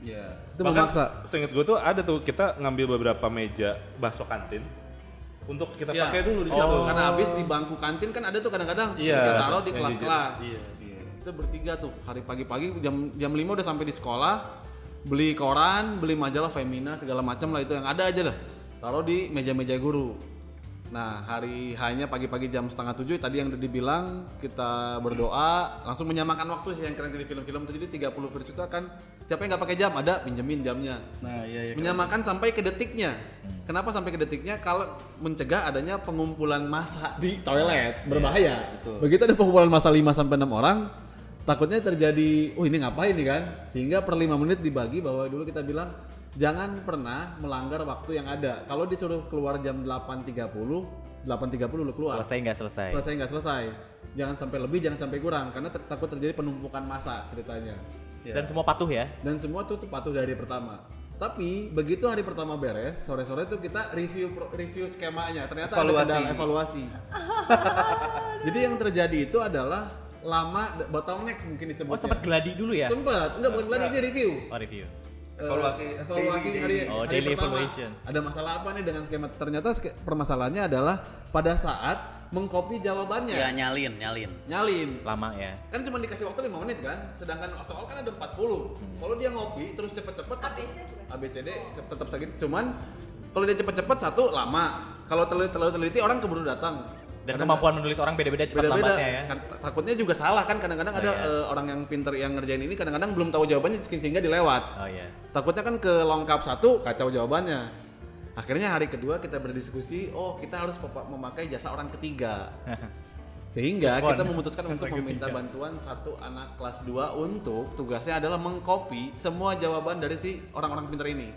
Iya. Itu Bahkan memaksa. seinget gue tuh ada tuh kita ngambil beberapa meja bakso kantin untuk kita Iya. pakai dulu di situ. Oh, karena habis di bangku kantin kan ada tuh kadang-kadang Iya. kita taruh di kelas-kelas. Iya. Iya. Kita bertiga tuh hari pagi-pagi jam jam 5 udah sampai di sekolah, beli koran, beli majalah Femina segala macam lah itu yang ada aja dah. Taruh di meja-meja guru. Nah, hari hanya pagi-pagi jam setengah tujuh tadi yang udah dibilang kita berdoa langsung menyamakan waktu sih yang keren di film-film itu jadi 30 virus itu akan siapa yang nggak pakai jam ada pinjemin jamnya. Nah, iya iya. menyamakan sampai ke detiknya. Kenapa sampai ke detiknya? Kalau mencegah adanya pengumpulan massa di toilet berbahaya. Begitu ada pengumpulan massa 5 sampai 6 orang, takutnya terjadi, oh ini ngapain nih kan? Sehingga per 5 menit dibagi bahwa dulu kita bilang jangan pernah melanggar waktu yang ada. Kalau disuruh keluar jam 8.30, 8.30 lu keluar. Selesai nggak selesai? Selesai nggak selesai. Jangan sampai lebih, jangan sampai kurang karena ter- takut terjadi penumpukan massa ceritanya Dan semua patuh ya? dan semua tuh, tuh patuh dari pertama. Tapi begitu hari pertama beres, sore-sore tuh kita review review skemanya. Ternyata ada Evaluasi. kendala evaluasi. Jadi yang terjadi itu adalah lama bottleneck mungkin disebutnya. Oh sempat geladi dulu ya? Sempat. Enggak bukan lagi ini review. Oh review. Evaluasi evaluasi daily, hari, daily. Oh, hari daily pertama. evaluation. Ada masalah apa nih dengan skema? Ternyata ske- permasalahannya adalah pada saat mengcopy jawabannya. Ya nyalin, nyalin. Nyalin. Lama ya? Kan cuma dikasih waktu 5 menit kan, sedangkan soal kan ada 40. Kalau dia ngopi terus cepet-cepet ABC ABCD tetap segitu. Cuman kalau dia cepet-cepet satu lama. Kalau terlalu terlalu teliti orang keburu datang. Dan Kadang- kemampuan menulis orang beda-beda cepat beda-beda. lambatnya ya? Kan, takutnya juga salah kan kadang-kadang ada eh, orang yang pinter yang ngerjain ini kadang-kadang belum tahu jawabannya sehingga dilewat. Oh iya. Takutnya kan ke lengkap satu kacau jawabannya. Akhirnya hari kedua kita berdiskusi, oh kita harus memakai jasa orang ketiga. Sehingga kita memutuskan untuk meminta bantuan satu anak kelas 2 untuk tugasnya adalah mengcopy semua jawaban dari si orang-orang pintar ini.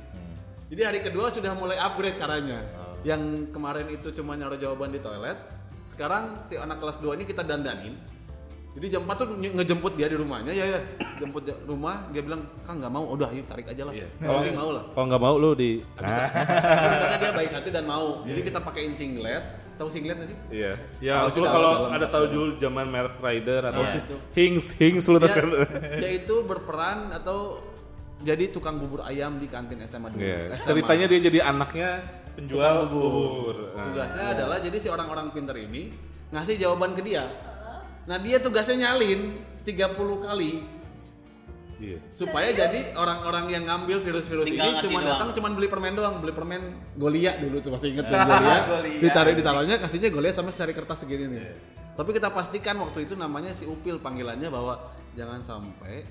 Jadi hari kedua sudah mulai upgrade caranya. Yang kemarin itu cuma naruh jawaban di toilet, sekarang si anak kelas 2 ini kita dandanin. Jadi jam 4 tuh nge- ngejemput dia di rumahnya, ya ya. Jemput di rumah, dia bilang, "Kang nggak mau." Udah, yuk tarik aja lah. Iya. Kalau dia mau lah. Kalau nggak mau lu di Karena dia baik hati dan mau. Jadi kita pakein singlet. Tahu singlet nggak sih? Iya. Ya, Tahu lu kalau tahu, ada tahu dulu zaman Merek Rider atau Iya. Hings Hings lu Dia, tuh kan. dia itu berperan atau jadi tukang bubur ayam di kantin SMA dulu. Iya. SMA. Ceritanya dia jadi anaknya penjual bubur. Nah, Tugasnya adalah jadi si orang-orang pinter ini ngasih jawaban ke dia. Nah dia tugasnya nyalin 30 kali Iya. supaya jadi orang-orang yang ngambil virus-virus ini cuma datang cuma beli permen doang, beli permen Golia dulu tuh masih inget kan Golia. Golia. Ditaruh ditaruhnya kasihnya Golia sama sari kertas segini nih. Tapi kita pastikan waktu itu namanya si Upil panggilannya bahwa jangan sampai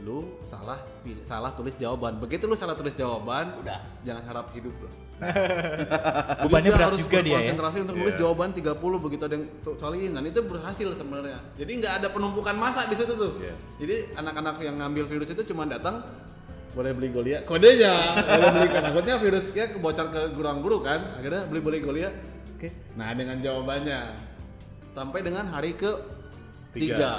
lu salah pilih, salah tulis jawaban. Begitu lu salah tulis jawaban, Udah. jangan harap hidup lu. Bebannya Jadi dia berat harus juga dia ya? berkonsentrasi untuk nulis jawaban 30 begitu ada yang tuh soalin dan itu berhasil sebenarnya. Jadi nggak ada penumpukan masa di situ tuh. Iya. Jadi anak-anak yang ngambil virus itu cuma datang boleh beli Golia kodenya boleh beli kan takutnya virusnya kebocor ke ruang guru kan akhirnya beli beli Golia oke nah dengan jawabannya sampai dengan hari ke Tiga. tiga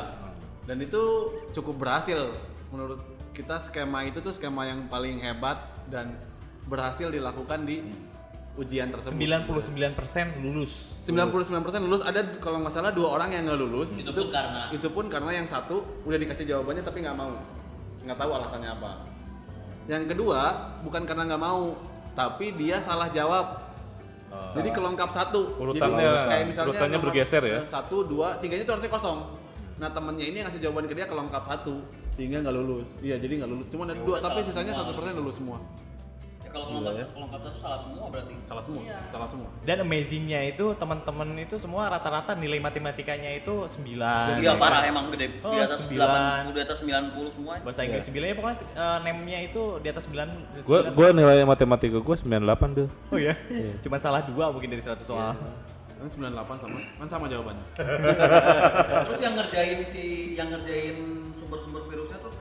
dan itu cukup berhasil menurut kita skema itu tuh skema yang paling hebat dan berhasil dilakukan di ujian tersebut. 99% lulus. 99% lulus. Ada kalau nggak salah dua orang yang nggak lulus. Itu pun karena- itu pun karena yang satu udah dikasih jawabannya tapi nggak mau. Nggak tahu alasannya apa. Yang kedua bukan karena nggak mau tapi dia salah jawab. Jadi kelengkap satu. Urutannya- Jadi kayak misalnya urutannya bergeser ya? satu dua tiganya itu harusnya kosong nah temennya ini yang ngasih jawaban ke dia kelengkap satu sehingga nggak lulus iya jadi nggak lulus cuma ada dua tapi sisanya 100% lulus semua Ya, kalau kelengkap kelengkap satu salah semua berarti. salah semua salah semua Dan amazingnya itu teman-teman itu semua rata-rata nilai matematikanya itu 9. Iya parah emang gede. Oh, di atas sembilan. 8, di atas 90 semua. Bahasa Inggris 9 ya pokoknya uh, name-nya itu di atas 9. Gua gua nilai matematika gua 98 tuh. Oh ya. Cuma salah dua mungkin dari 100 soal. Kan 98 sama kan sama jawabannya Terus yang ngerjain si yang ngerjain sumber-sumber virusnya tuh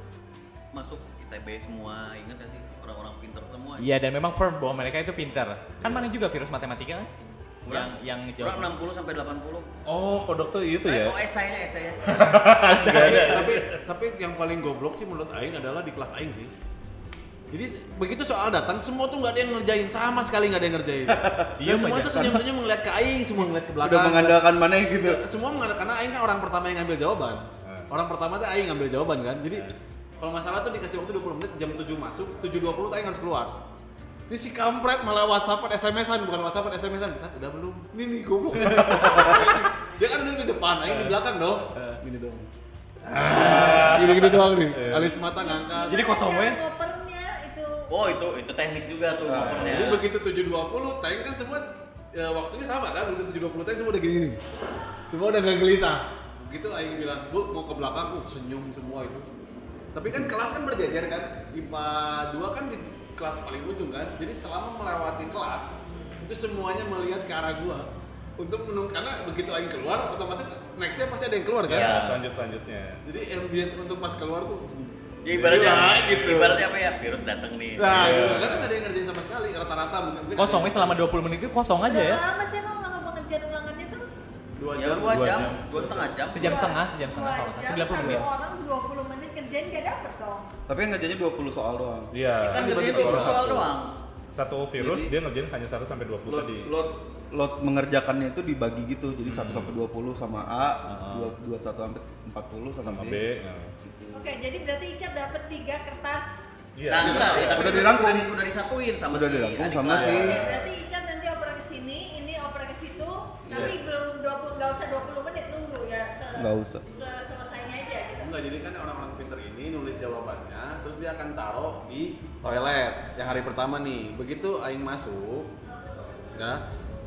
masuk ITB semua, ingat gak sih? Orang-orang pinter semua. Iya dan memang firm bahwa mereka itu pintar. Kan mana juga virus matematika kan? Yang yang Kurang jawab. 60 sampai 80. Oh, kodok tuh itu Eh, ya. oh esainya esainya. tapi, tapi tapi yang paling goblok sih menurut Aing adalah di kelas Aing sih. Jadi begitu soal datang semua tuh nggak ada yang ngerjain sama sekali nggak ada yang ngerjain. Iya, semua tuh senyum-senyum ngeliat ke Aing, semua ngeliat ke belakang. Udah mengandalkan mana gitu. Ya, semua mengandalkan karena Aing kan orang pertama yang ngambil jawaban. Orang pertama tuh Aing ngambil jawaban kan. Jadi kalau nggak salah tuh dikasih waktu 20 menit jam 7 masuk, 7.20 tuh Aing harus keluar. Ini si kampret malah WhatsApp SMS-an bukan WhatsApp SMS-an. Cat, udah belum? Ini nih goblok. Dia kan duduk di depan, Aing di belakang dong. Gini dong. Gini-gini doang nih. Alis mata ngangkat. Jadi kosong ya? Oh itu itu teknik juga tuh Jadi ngopernya. begitu 7.20, Tank kan semua ya waktunya sama kan? Udah 7.20 teh semua udah gini nih. Semua udah gak gelisah. Begitu Aing bilang bu mau ke belakang. Uh, senyum semua itu. Tapi kan kelas kan berjajar kan? IPA 2 kan di kelas paling ujung kan? Jadi selama melewati kelas itu semuanya melihat ke arah gua untuk menunggu karena begitu Aing keluar otomatis nextnya pasti ada yang keluar kan? Ya, selanjut selanjutnya. jadi ambience untuk pas keluar tuh Ya ibaratnya Gila, gitu. ibaratnya apa ya? Virus datang nih. nah gitu kan ada yang ngerjain sama sekali rata-rata mungkin Kosongnya selama 20 menit itu kosong aja ya. Lama sih emang lama pengerjaan ulangannya tuh? dua Ya jam dua Dua jam, jam. dua setengah jam. Sejam Dua- setengah, sejam dua setengah salah. 90 menit. Satu orang 20 menit kerjain gak dapet dong. Tapi kan ngerjainnya 20 soal doang. Iya. Kan kerjanya dua dua soal satu. doang. Satu virus Jadi- dia ngerjain hanya 1 sampai 20 Load, tadi. load, load mengerjakannya itu dibagi gitu. Jadi 1 sampai 20 sama A, 2, 21 sampai 40 sama, sama B. B. Oke, jadi berarti Icat dapet tiga kertas. Iya. Nah, enggak, ya, tapi Udah dirangkum. Udah, udah disatuin sama Udah si dirangkum sama si- Oke, berarti Icat nanti oper ke sini, ini oper ke situ, tapi belum 20 nggak usah 20 menit nunggu ya. Se- Nggak usah. se- selesainya aja gitu. Enggak, jadi kan orang-orang pinter ini nulis jawabannya, terus dia akan taruh di toilet yang hari pertama nih. Begitu Aing masuk, ya,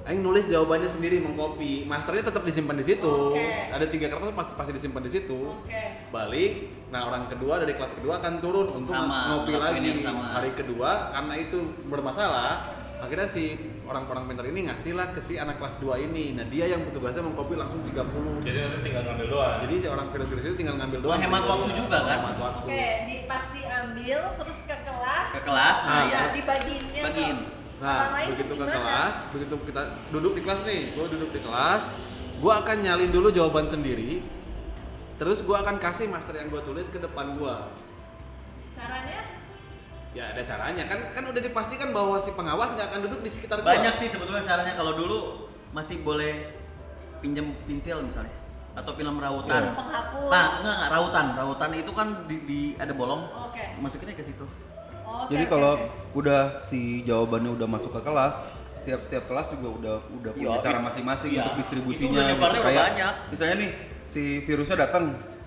Aing nulis jawabannya sendiri, mengcopy. Masternya tetap disimpan di situ. Oke. Ada tiga kertas pasti pasti disimpan di situ. Oke. Balik, nah orang kedua dari kelas kedua akan turun untuk Sama, ngopi lagi. yang sama. Hari kedua karena itu bermasalah, akhirnya si orang-orang pinter ini ngasih lah ke si anak kelas 2 ini. Nah dia yang tugasnya mengcopy langsung 30. Jadi nanti tinggal ngambil doang. Jadi si orang virus-virus itu tinggal ngambil doang. Menghemat waktu juga kan? Menghemat waktu. Oke, di pasti ambil terus ke kelas. Ke kelas, Nah, nah, ya, ya. dibagiinnya Bagiin. Nah, lain begitu ke kelas, begitu kita duduk di kelas nih, gue duduk di kelas, gue akan nyalin dulu jawaban sendiri, terus gue akan kasih master yang gue tulis ke depan gue. Caranya? Ya ada caranya kan, kan udah dipastikan bahwa si pengawas nggak akan duduk di sekitar gue. Banyak sih sebetulnya caranya kalau dulu masih boleh pinjam pensil misalnya atau film rautan. Penghapus. Nah, enggak enggak rautan. Rautan itu kan di, di- ada bolong. Oke. Masukinnya ke situ. Oke, Jadi kalau oke. udah si jawabannya udah masuk ke kelas, setiap setiap kelas juga udah udah punya Iya, cara masing-masing Iya. untuk distribusinya. Itu udah udah Kayak banyak. Misalnya nih si virusnya datang,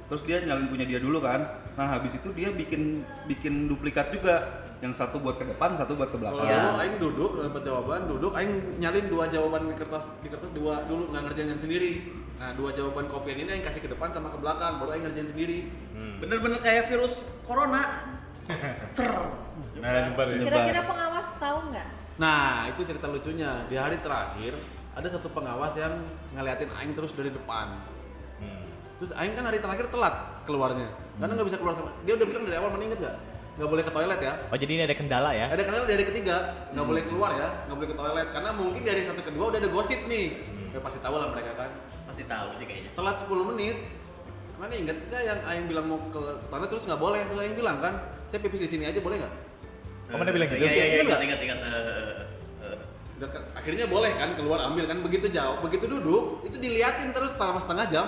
terus dia nyalin punya dia dulu kan. Nah habis itu dia bikin bikin duplikat juga. Yang satu buat ke depan, satu buat ke Kalau belakang. dulu Aing duduk dapat jawaban, duduk Aing nyalin dua jawaban di kertas di kertas dua dulu nggak ngerjain yang sendiri. Nah dua jawaban kopian ini Aing kasih ke depan sama ke belakang, baru Aing ngerjain sendiri. Hmm. Bener-bener kayak virus corona. Ser. Nah, nyebar ya. Kira-kira pengawas tahu nggak? Nah, itu cerita lucunya. Di hari terakhir, ada satu pengawas yang ngeliatin Aing terus dari depan. Hmm. Terus Aing kan hari terakhir telat keluarnya. Karena nggak bisa keluar sama dia udah bilang dari awal mana inget gak? Nggak boleh ke toilet ya. Oh jadi ini ada kendala ya? Ada kenal dari ketiga, nggak boleh keluar ya, nggak boleh ke toilet. Karena mungkin dari satu kedua udah ada gosip nih. Ya pasti tahu lah mereka kan. Pasti tahu sih kayaknya. Telat 10 menit. Mana inget gak yang Aing bilang mau ke toilet terus nggak boleh? Terus Aing bilang kan, saya pipis di sini aja boleh nggak? Kamu udah bilang gitu? Iya, iya, iya, Ingat ingat, ingat. Eh, eh, eh. Udah ke- akhirnya boleh kan keluar ambil kan begitu jauh begitu duduk itu diliatin terus selama setengah jam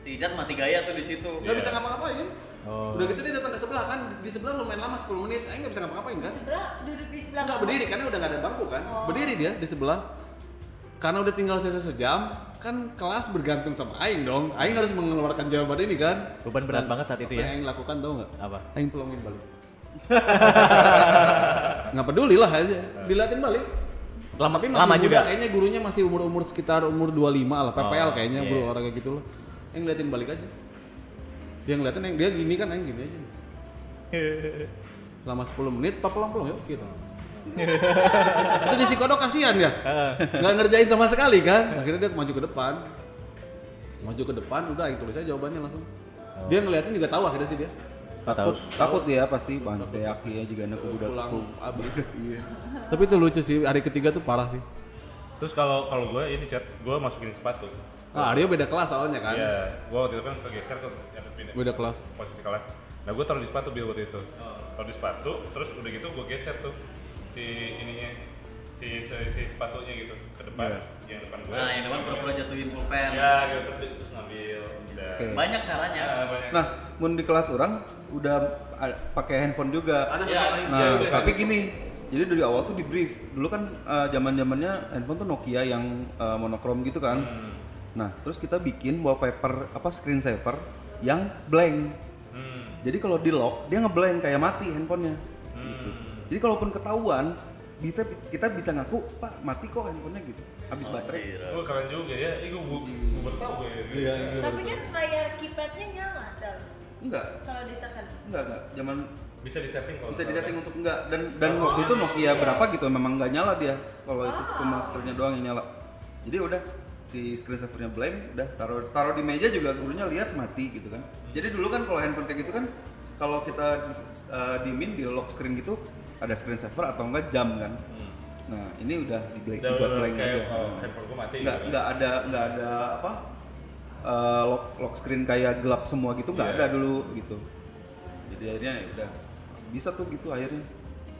Si Icat mati gaya tuh di situ. nggak Iya. bisa ngapa-ngapain Oh. udah gitu dia datang ke sebelah kan di sebelah lumayan lama 10 menit Aing nggak bisa ngapa-ngapain kan Sebelah duduk di sebelah. nggak kamu. berdiri karena udah nggak ada bangku kan Oh. berdiri dia di sebelah karena udah tinggal sisa sejam kan kelas bergantung sama Aing dong Aing harus mengeluarkan jawaban ini kan Beban berat Dan banget saat itu apa ya? yang Aing lakukan tau nggak Apa? Aing pelongin balik nggak peduli lah aja diliatin balik Lama, tapi masih lama muda, juga. kayaknya gurunya masih umur-umur sekitar umur 25 lah, PPL Oh, kayaknya iya. bro orang kayak gitu loh. Yang ngeliatin balik aja. Dia ngeliatin yang dia gini kan, yang gini aja. Selama 10 menit, pak pulang-pulang yuk gitu. Itu di si kodok kasihan ya, nggak ngerjain sama sekali kan. Akhirnya dia maju ke depan, maju ke depan, udah yang tulis aja jawabannya langsung. Dia ngeliatin juga tahu akhirnya sih dia. takut takut dia pasti banyak ya juga anak budak Pulang abis. Tapi itu lucu sih, hari ketiga tuh parah sih. Terus kalau kalau gue ini chat, gue masukin sepatu. Nah, Aryo beda kelas soalnya kan. Iya, gue waktu itu kan kegeser tuh yang pindah Beda kelas. posisi kelas. Nah gue taruh di sepatu bil waktu itu. Taruh di sepatu, terus udah gitu gue geser tuh si ininya si si, si sepatunya gitu ke depan, yang depan gue. Nah, yang depan pura-pura jatuhin pulpen. Ya gitu terus terus ngambil. Udah. Oke. Banyak caranya. Ya, banyak. Nah, mun di kelas orang udah pakai handphone juga. Ada Iya. Aing Nah, dia juga tapi gini, jadi dari awal tuh di brief. Dulu kan zaman zamannya handphone tuh Nokia yang eh, monokrom gitu kan. Nah, terus kita bikin wallpaper apa screensaver yang blank. Hmm. Jadi kalau di lock dia ngeblank kayak mati handphonenya. Gitu. Jadi kalaupun ketahuan bisa kita bisa ngaku pak mati kok handphonenya gitu. Habis baterai. Oh, keren juga ya. Ih, gua, gua, gua baru tahu ya. iya Tapi kan layar keypadnya nyala Dal. enggak. Kalau ditekan. enggak enggak. Zaman Bisa disetting kalau bisa disetting untuk enggak. Dan dan waktu itu Nokia berapa gitu memang nggak nyala dia. Kalau itu cuma screennya doang yang nyala. Jadi udah si screen savernya blank udah taruh taruh di meja juga gurunya lihat mati gitu kan. Jadi dulu kan kalau handphone kayak gitu kan kalau kita uh, dimin di lock screen gitu ada screen saver atau enggak jam kan nah ini udah di blank Udah, dibuat udah, blank aja oh, Nah. handphone gua mati nggak gitu. nggak ada nggak ada apa uh, lock lock screen kayak gelap semua gitu nggak Iya. ada dulu gitu jadi akhirnya ya udah bisa tuh gitu akhirnya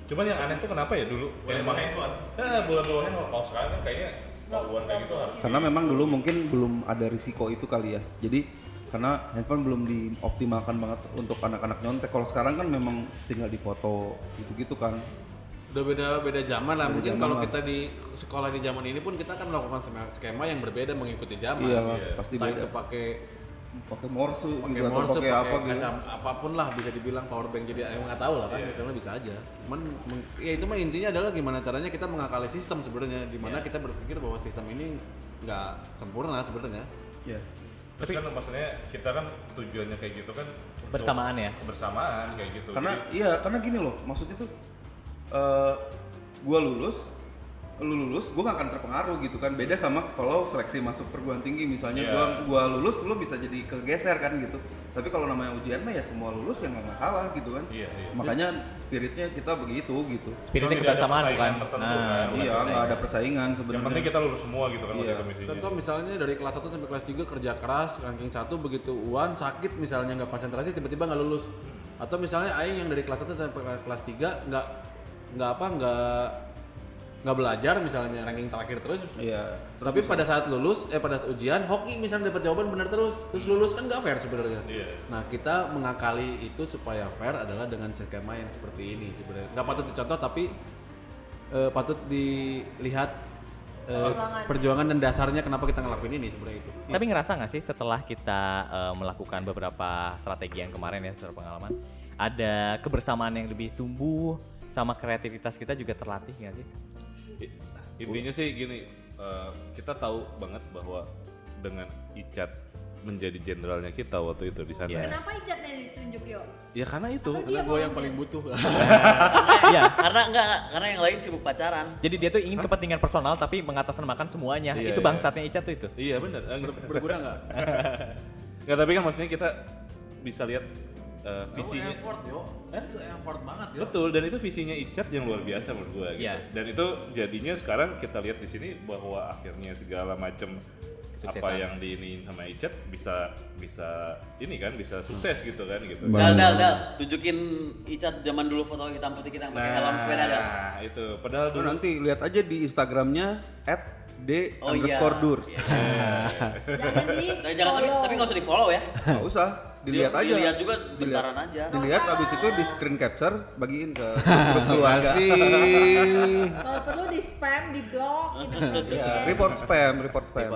Cuman yang aneh tuh kenapa ya dulu? Boleh bawa handphone? Eh, boleh bawa handphone. Kalau sekarang kan kayaknya ketahuan kayak gitu harus. karena memang dulu mungkin belum ada risiko itu kali ya jadi karena handphone belum dioptimalkan banget untuk anak-anak nyontek. Kalau sekarang kan memang tinggal di foto gitu-gitu kan. Udah beda beda zaman lah. Mungkin zaman kalau kita di sekolah di zaman ini pun kita akan melakukan skema- yang berbeda mengikuti zaman. Iya lah pasti Entah beda. itu pakai pakai morse pakai gitu atau morse pakai apa gitu. kaca apa pun lah bisa dibilang power bank. Jadi emang nggak tahu lah kan. Misalnya bisa aja. Cuman meng- ya itu mah intinya adalah gimana caranya kita mengakali sistem sebenarnya. Di mana kita berpikir bahwa sistem ini nggak sempurna sebenarnya. Iya. Terus kan maksudnya kita kan tujuannya kayak gitu kan Bersamaan ya? Kebersamaan kayak gitu. karena Jadi, iya karena gini loh maksudnya tuh eh gua lulus lu lulus gua nggak akan terpengaruh gitu kan beda sama kalau seleksi masuk perguruan tinggi misalnya Iya. gua gua lulus lu bisa jadi kegeser kan gitu tapi kalau namanya ujian mah ya semua lulus ya nggak masalah gitu kan Iya, iya. makanya spiritnya kita begitu gitu Spiritnya kebersamaan bukan? tertentu kan. iya nggak ada persaingan yang sebenarnya penting kita lulus semua gitu kan Iya. waktu itu misinya. Contoh misalnya dari kelas 1 sampai kelas 3 kerja keras, ranking 1 begitu uan sakit misalnya nggak konsentrasi tiba-tiba nggak lulus. Atau misalnya aing yang dari kelas 1 sampai kelas 3 nggak nggak apa nggak nggak belajar misalnya ranking terakhir terus. iya Tapi pada saat lulus eh pada saat ujian hoki misalnya dapat jawaban benar terus, terus lulus kan nggak fair sebenarnya. Iya. Nah, kita mengakali itu supaya fair adalah dengan skema yang seperti ini sebenarnya. Nggak patut dicontoh tapi eh, patut dilihat eh, perjuangan dan dasarnya kenapa kita ngelakuin ini sebenarnya itu. Tapi ngerasa nggak sih setelah kita eh, melakukan beberapa strategi yang kemarin ya secara pengalaman, ada kebersamaan yang lebih tumbuh sama kreativitas kita juga terlatih nggak sih? Intinya sih gini, eh, kita tahu banget bahwa dengan Icat menjadi jenderalnya kita waktu itu di sana. Iya. Kenapa Icatnya ditunjuk yo? Ya karena itu. Atau Karena gue yang paling butuh. Iya. karena enggak karena yang lain sibuk pacaran. Jadi dia tuh ingin kepentingan personal tapi mengatasnamakan semuanya. Iya, itu iya. bangsatnya Ica tuh itu. Iya benar. Gitu. Berguna nggak? Nggak tapi kan maksudnya kita bisa lihat eh, visinya. effort yo. Itu effort banget yo. Betul dan itu visinya Icat yang luar biasa menurut gua gitu. Iya. Dan itu jadinya sekarang kita lihat di sini bahwa akhirnya segala macam apa Kesuksesan. yang diiniin sama Icat bisa bisa ini kan bisa sukses gitu kan gitu. Dal dal dal, tunjukin Icat zaman dulu foto hitam putih kita yang pakai helm sepeda dal. Nah, itu padahal Lu dulu nanti lihat aja di instagramnya d Oh iya. underscore durs Jangan di Tapi jangan tapi, follow. tapi nggak usah di follow ya. nggak usah dilihat Di- aja. dilihat juga bentaran aja. dilihat abis itu di screen capture bagiin ke grup keluarga. Kalau perlu di spam, di blog, gitu. ya, report spam report spam.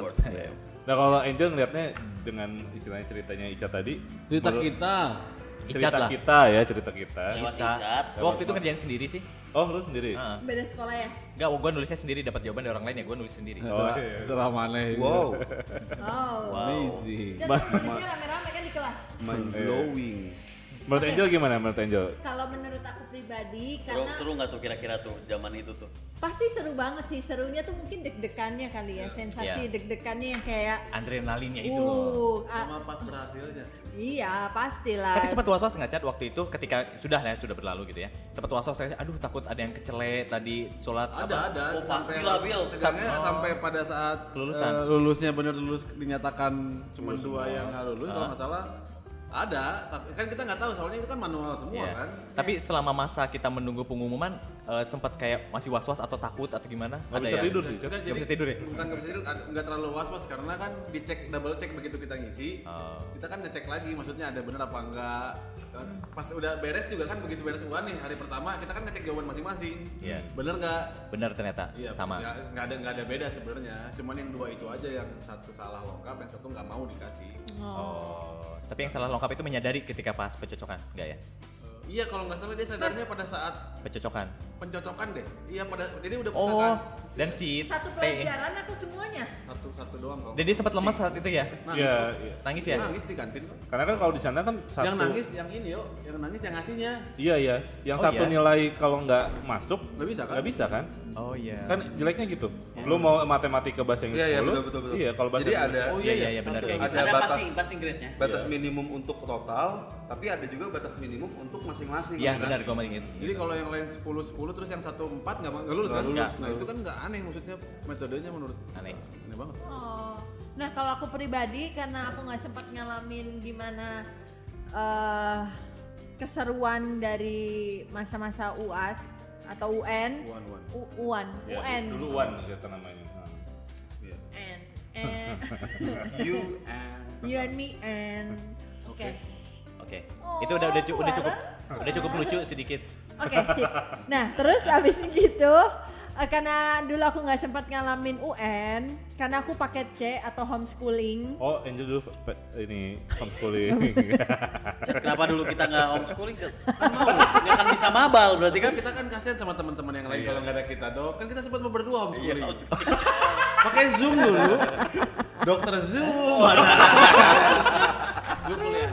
Nah kalau Angel ngeliatnya dengan istilahnya ceritanya Ica tadi Cerita menurut- Icat cerita lah. kita ya cerita kita. Lewat Ica. Icat. Waktu itu ngerjain sendiri sih. Oh lu sendiri? Heeh. Beda sekolah ya? Enggak, gue nulisnya sendiri dapat jawaban dari orang lain ya gue nulis sendiri. Oh, Setelah- iya. setelah mana ini? wow Oh. Amazing. Jadi tulisnya rame-rame kan di kelas. mind blowing Menurut Oke. Angel gimana menurut Angel? Kalau menurut aku pribadi, Seru karena seru nggak tuh kira-kira tuh zaman itu tuh? pasti seru banget sih. Serunya tuh mungkin deg-degannya kali ya, sensasi Iya. deg-degannya yang kayak Adrenalinnya itu uh, ah, Sama pas berhasilnya. iya pastilah. Tapi sempat was-was nggak cat waktu itu ketika sudah ya sudah berlalu gitu ya. Sempat was-was saya, aduh takut ada yang kecele tadi sholat Ada, apa? ada. Oh, pastilah, Bil. Tegangnya sampai pada saat Kelulusan. eh, lulusnya bener lulus dinyatakan cuma dua yang nggak lulus kalau nggak salah ada tapi kan kita nggak tahu soalnya itu kan manual semua Iya. kan Tapi selama masa kita menunggu pengumuman eh, sempat kayak masih was-was atau takut atau gimana? Nggak bisa yang- tidur sih. Nggak, Nggak bisa tidur ya? bukan nggak bisa tidur nggak terlalu was was karena kan dicek double check begitu kita ngisi Oh. kita kan ngecek lagi maksudnya ada bener apa enggak kan pas udah beres juga kan begitu beres UAN nih hari pertama kita kan ngecek jawaban masing-masing Iya. bener nggak Benar ternyata Iya, sama. ya, nggak ada nggak ada beda sebenarnya. Cuman yang dua itu aja yang satu salah lengkap, yang satu nggak mau dikasih. Oh. Tapi yang salah lengkap itu menyadari ketika pas pencocokan, enggak ya? Iya kalau nggak salah dia sadarnya pada saat Kecocokan. pencocokan deh. Iya pada jadi udah Oh, kan dan si Satu pelajaran atau semuanya? satu satu doang kalau. Dan dia sempat lemas saat itu ya? Nangis Iya, iya. Nangis ya? nangis di kantin kok. Karena kan kalau di sana kan satu Yang nangis yang ini yo, yang nangis yang ngasihnya. Iya iya, yang Oh, satu iya? nilai kalau nggak masuk Nggak bisa kan? Nggak bisa kan? Oh iya. Kan jeleknya gitu. Lu mau matematika bahasa Inggris Iya, iya, 10, betul, betul, betul. Iya, kalau bahasa Jadi Inggris ada- Oh iya iya iya benar kayak gitu. Ada Ada batas- passing, passing grade-nya. batas minimum untuk total tapi ada juga batas minimum untuk masing-masing Iya kan? benar gua mau inget. Jadi kalau yang lain 10 10 terus yang satu 4 nggak nggak lulus Nggak kan? lulus. Nah, itu kan nggak aneh maksudnya metodenya menurut Aneh. aneh banget. Oh. Nah kalau aku pribadi karena aku nggak sempat ngalamin gimana eh keseruan dari masa-masa UAS atau UN. Uan uan. U- UAN, Ya, UN. dulu Wan kata namanya. Nah. Iya. And, and you and you and me and oke. Oke. Oh, itu udah udah, cu- udah cukup udah cukup lucu sedikit. Oke, sip. Nah, terus abis gitu, eh, karena dulu aku nggak sempat ngalamin UN, karena aku paket C atau homeschooling. Oh, Angel dulu pe- ini homeschooling. Kenapa dulu kita nggak homeschooling? Kan mau, nggak akan bisa mabal berarti kan? Kita kan kasihan sama teman-teman yang lain Iya. kalau nggak ada kita dok. Kan kita sempat mau berdua homeschooling. homeschooling. Pakai Zoom dulu. Dokter Zoom. Gue kuliah.